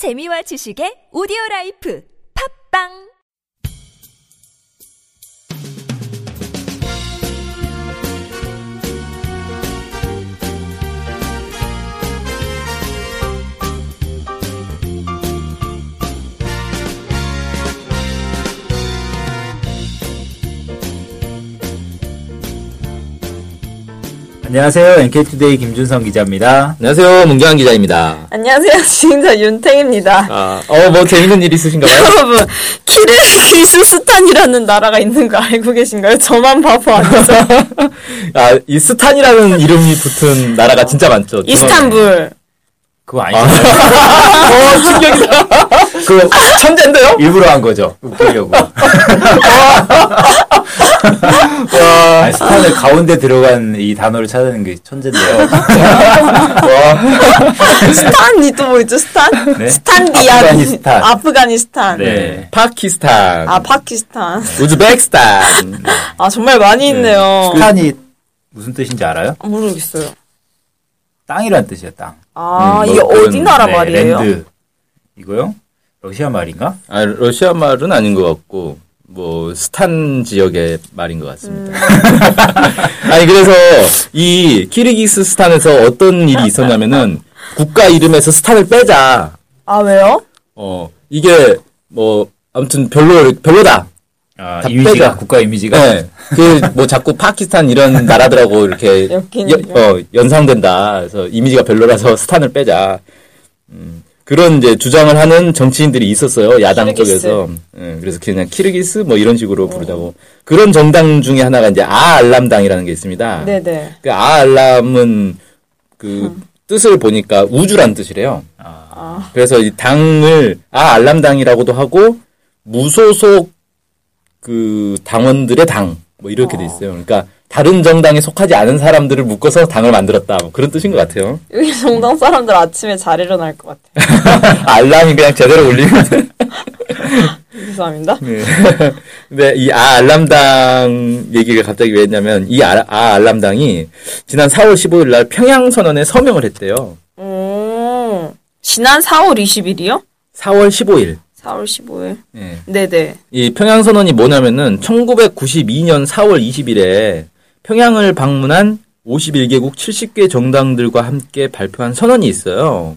재미와 지식의 오디오 라이프. 팟빵 안녕하세요. NK투데이 김준성 기자입니다. 안녕하세요. 문경환 기자입니다. 안녕하세요. 지인자 윤탱입니다. 아, 어, 뭐 재밌는 일 있으신가요? 여러분, 키르기스스탄이라는 나라가 있는 거 알고 계신가요? 저만 바보 아니죠? 아, 이 스탄이라는 이름이 붙은 나라가 진짜 많죠. 이스탄불. 그거 아니죠? 어, 충격이다. 그 천재인데요? 일부러 한 거죠. 웃기려고. 아니, 스탄을 가운데 들어간 이 단어를 찾아내는 게 천재인데요. 스탄이 또 뭐 있죠? 스탄? 네? 스탄디아. 아프가니스탄. 아프가니스탄. 네. 파키스탄, 아, 파키스탄. 우즈베키스탄. 아, 정말 많이 있네요. 스탄이 무슨 뜻인지 알아요? 아, 모르겠어요. 땅이란 뜻이야, 땅. 아, 음, 이게 뭐 어디 나라 네, 말이에요? land. 이거요? 러시아 말인가? 아, 러시아 말은 아닌 것 같고, 뭐, 스탄 지역의 말인 것 같습니다. 아니, 그래서 이 키르기스스탄에서 어떤 일이 있었냐면은, 국가 이름에서 스탄을 빼자. 아, 왜요? 어, 이게, 뭐, 아무튼 별로, 별로다. 아, 다 이미지가, 빼자. 국가 이미지가. 네. 그, 뭐, 자꾸 파키스탄 이런 나라들하고 이렇게, 여- 어, 연상된다. 그래서 이미지가 별로라서 스탄을 빼자. 음, 그런 이제 주장을 하는 정치인들이 있었어요. 야당 키르기스. 쪽에서. 예, 그래서 그냥 키르기스 뭐 이런 식으로 부르자고. 그런 정당 중에 하나가 이제 아알람당이라는 게 있습니다. 네네. 그 아알람은 그 뜻을 보니까 우주란 뜻이래요. 아, 그래서 이 당을 아알람당이라고도 하고 무소속 그 당원들의 당 뭐 이렇게 돼 있어요. 그러니까 다른 정당에 속하지 않은 사람들을 묶어서 당을 만들었다. 뭐 그런 뜻인 것 같아요. 여기 정당 사람들 아침에 잘 일어날 것 같아요. 알람이 그냥 제대로 울리면. 죄송합니다. 네. 근데 이 아 알람당 얘기가 갑자기 왜 했냐면 이 아, 아알람당이 지난 4월 15일 날 평양 선언에 서명을 했대요. 음, 지난 4월 20일이요? 4월 15일. 4월 15일. 예. 네네. 이 평양 선언이 뭐냐면은 1992년 4월 20일에 평양을 방문한 51개국 70개 정당들과 함께 발표한 선언이 있어요.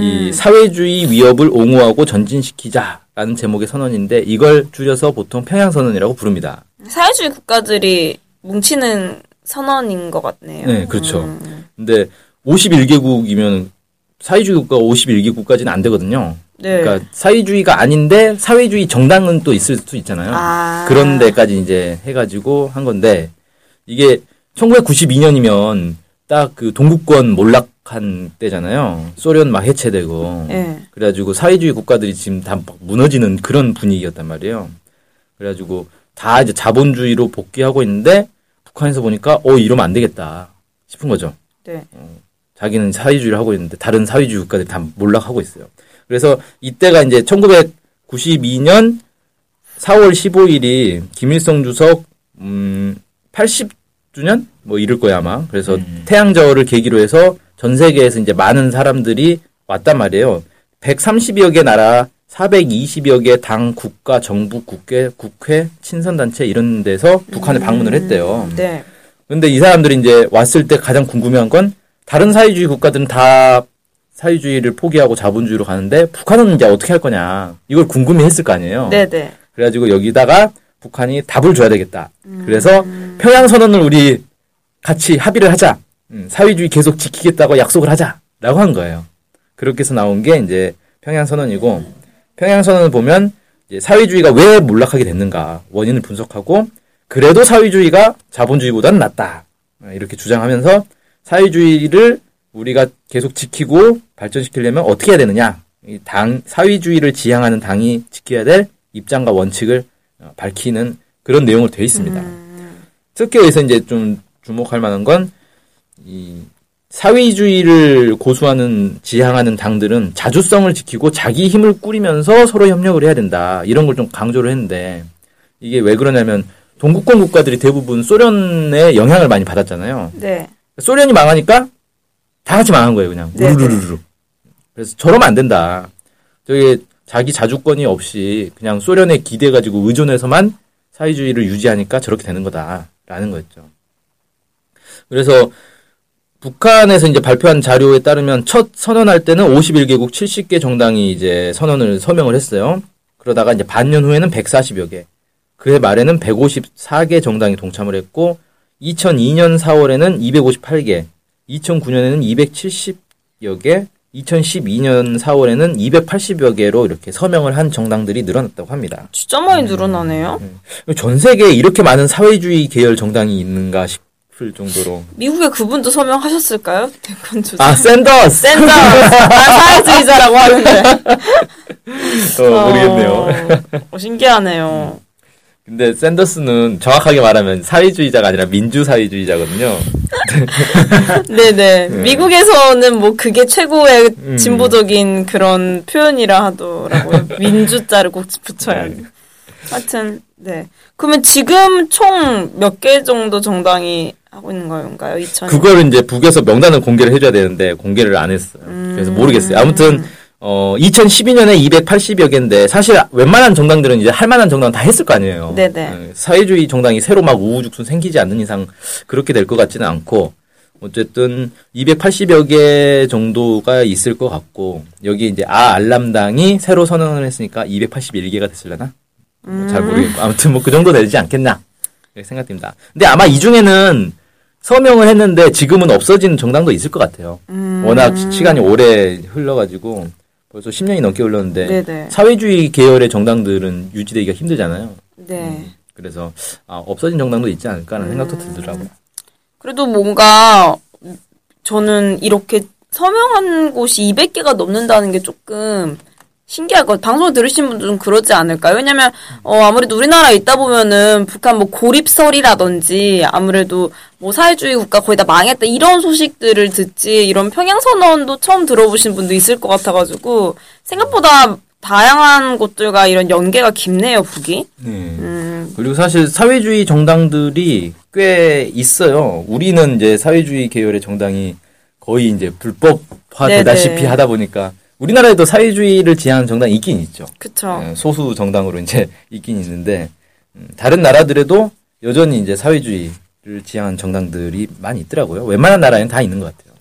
이 사회주의 위협을 옹호하고 전진시키자라는 제목의 선언인데 이걸 줄여서 보통 평양 선언이라고 부릅니다. 사회주의 국가들이 뭉치는 선언인 것 같네요. 네, 그렇죠. 음, 근데 51개국이면 사회주의 국가가 51개국까지는 안 되거든요. 네. 그러니까 사회주의가 아닌데 사회주의 정당은 또 있을 수 있잖아요. 아. 그런 데까지 이제 해가지고 한 건데 이게 1992년이면 딱 그 동구권 몰락한 때잖아요. 소련 막 해체되고 네. 그래가지고 사회주의 국가들이 지금 다막 무너지는 그런 분위기였단 말이에요. 그래가지고 다 이제 자본주의로 복귀하고 있는데 북한에서 보니까 어 이러면 안 되겠다 싶은 거죠. 네. 자기는 사회주의를 하고 있는데 다른 사회주의 국가들이 다 몰락하고 있어요. 그래서 이때가 이제 1992년 4월 15일이 김일성 주석 음 80주년 뭐 이럴 거야 아마. 그래서 태양절을 계기로 해서 전 세계에서 이제 많은 사람들이 왔단 말이에요. 130여 개 나라 420여 개 당, 국가, 정부, 국회, 국회, 친선단체 이런 데서 북한을 방문을 했대요. 네. 근데 이 사람들이 이제 왔을 때 가장 궁금해한 건 다른 사회주의 국가들은 다 사회주의를 포기하고 자본주의로 가는데 북한은 이제 어떻게 할 거냐 이걸 궁금해 했을 거 아니에요. 네네. 그래가지고 여기다가 북한이 답을 줘야 되겠다. 그래서 평양 선언을 우리 같이 합의를 하자. 음, 사회주의 계속 지키겠다고 약속을 하자라고 한 거예요. 그렇게 해서 나온 게 이제 평양 선언이고 평양 선언을 보면 이제 사회주의가 왜 몰락하게 됐는가 원인을 분석하고 그래도 사회주의가 자본주의보다는 낫다 아, 이렇게 주장하면서 사회주의를 우리가 계속 지키고 발전시키려면 어떻게 해야 되느냐 이당 사회주의를 지향하는 당이 지켜야 될 입장과 원칙을 어, 밝히는 그런 내용으로 되어 있습니다. 특히 여기서 이제 좀 주목할 만한 건 이 사회주의를 고수하는 지향하는 당들은 자주성을 지키고 자기 힘을 꾸리면서 서로 협력을 해야 된다 이런 걸 좀 강조를 했는데 이게 왜 그러냐면 동구권 국가들이 대부분 소련의 영향을 많이 받았잖아요. 네. 소련이 망하니까 다 같이 망한 거예요, 그냥. 네네. 우르르르르. 그래서 저러면 안 된다. 저게 자기 자주권이 없이 그냥 소련에 기대 가지고 의존해서만 사회주의를 유지하니까 저렇게 되는 거다라는 거였죠. 그래서 북한에서 이제 발표한 자료에 따르면 첫 선언할 때는 51개국 70개 정당이 이제 선언을 서명을 했어요. 그러다가 이제 반년 후에는 140여 개, 그해 말에는 154개 정당이 동참을 했고 2002년 4월에는 258개, 2009년에는 270여 개, 2012년 4월에는 280여 개로 이렇게 서명을 한 정당들이 늘어났다고 합니다. 진짜 많이 늘어나네요. 전 세계에 이렇게 많은 사회주의 계열 정당이 있는가 싶을 정도로. 미국에 그분도 서명하셨을까요? 대권 주자. 아, 샌더스! 샌더! 난 사회주의자라고 하는데. 어, 모르겠네요. 어, 신기하네요. 근데 샌더스는 정확하게 말하면 사회주의자가 아니라 민주사회주의자거든요. 네네. 미국에서는 뭐 그게 최고의 음. 진보적인 그런 표현이라 하더라고요. 민주자를 꼭 붙여야 네. 돼. 하여튼, 네. 그러면 지금 총 몇 개 정도 정당이 하고 있는 건가요? 2000. 그걸 이제 북에서 명단을 공개를 해줘야 되는데 공개를 안 했어요. 그래서 모르겠어요. 아무튼 어 2012년에 280여 개인데 사실 웬만한 정당들은 이제 할 만한 정당 다 했을 거 아니에요. 네네. 어, 사회주의 정당이 새로 막 우후죽순 생기지 않는 이상 그렇게 될 것 같지는 않고 어쨌든 280여 개 정도가 있을 것 같고 여기 이제 아 알람당이 새로 선언을 했으니까 281개가 됐을려나? 뭐잘 모르겠고 아무튼 뭐 그 정도 되지 않겠나 생각됩니다. 근데 아마 이 중에는 서명을 했는데 지금은 없어진 정당도 있을 것 같아요. 워낙 시- 시간이 오래 흘러가지고 벌써 10년이 넘게 흘렀는데 네네. 사회주의 계열의 정당들은 유지되기가 힘들잖아요. 네. 그래서 아, 없어진 정당도 있지 않을까라는 생각도 들더라고요. 그래도 뭔가 저는 이렇게 서명한 곳이 200개가 넘는다는 게 조금 신기할 것 같아요. 방송을 들으신 분도 좀 그러지 않을까요? 왜냐면, 어, 아무래도 우리나라에 있다 보면은 북한 뭐 고립설이라든지 아무래도 뭐 사회주의 국가 거의 다 망했다 이런 소식들을 듣지 이런 평양 선언도 처음 들어보신 분도 있을 것 같아 가지고 생각보다 다양한 곳들과 이런 연계가 깊네요, 북이. 음, 그리고 사실 사회주의 정당들이 꽤 있어요. 우리는 이제 사회주의 계열의 정당이 거의 이제 불법화되다시피 네네. 하다 보니까 우리나라에도 사회주의를 지향하는 정당이 있긴 있죠. 그쵸. 예, 소수 정당으로 이제 있긴 있는데 음, 다른 나라들에도 여전히 이제 사회주의를 지향하는 정당들이 많이 있더라고요. 웬만한 나라에는 다 있는 것 같아요.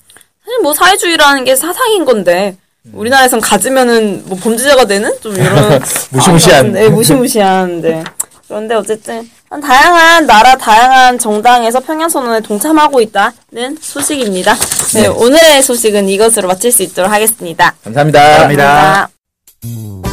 사실 뭐 사회주의라는 게 사상인 건데 우리나라에선 가지면은 뭐 범죄자가 되는 좀 이런 무시무시한. 네, 무시무시한데 그런데 어쨌든 한 다양한 나라 다양한 정당에서 평양 선언에 동참하고 있다는 소식입니다. 네, 오늘의 소식은 이것으로 마칠 수 있도록 하겠습니다. 감사합니다. 감사합니다. 감사합니다.